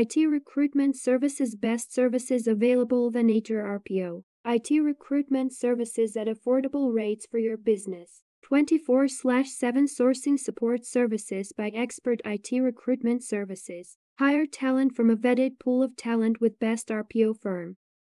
IT recruitment services best services available the nature RPO. IT recruitment services at affordable rates for your business. 24 7 sourcing support services by expert IT recruitment services. Hire talent from a vetted pool of talent with best RPO firm.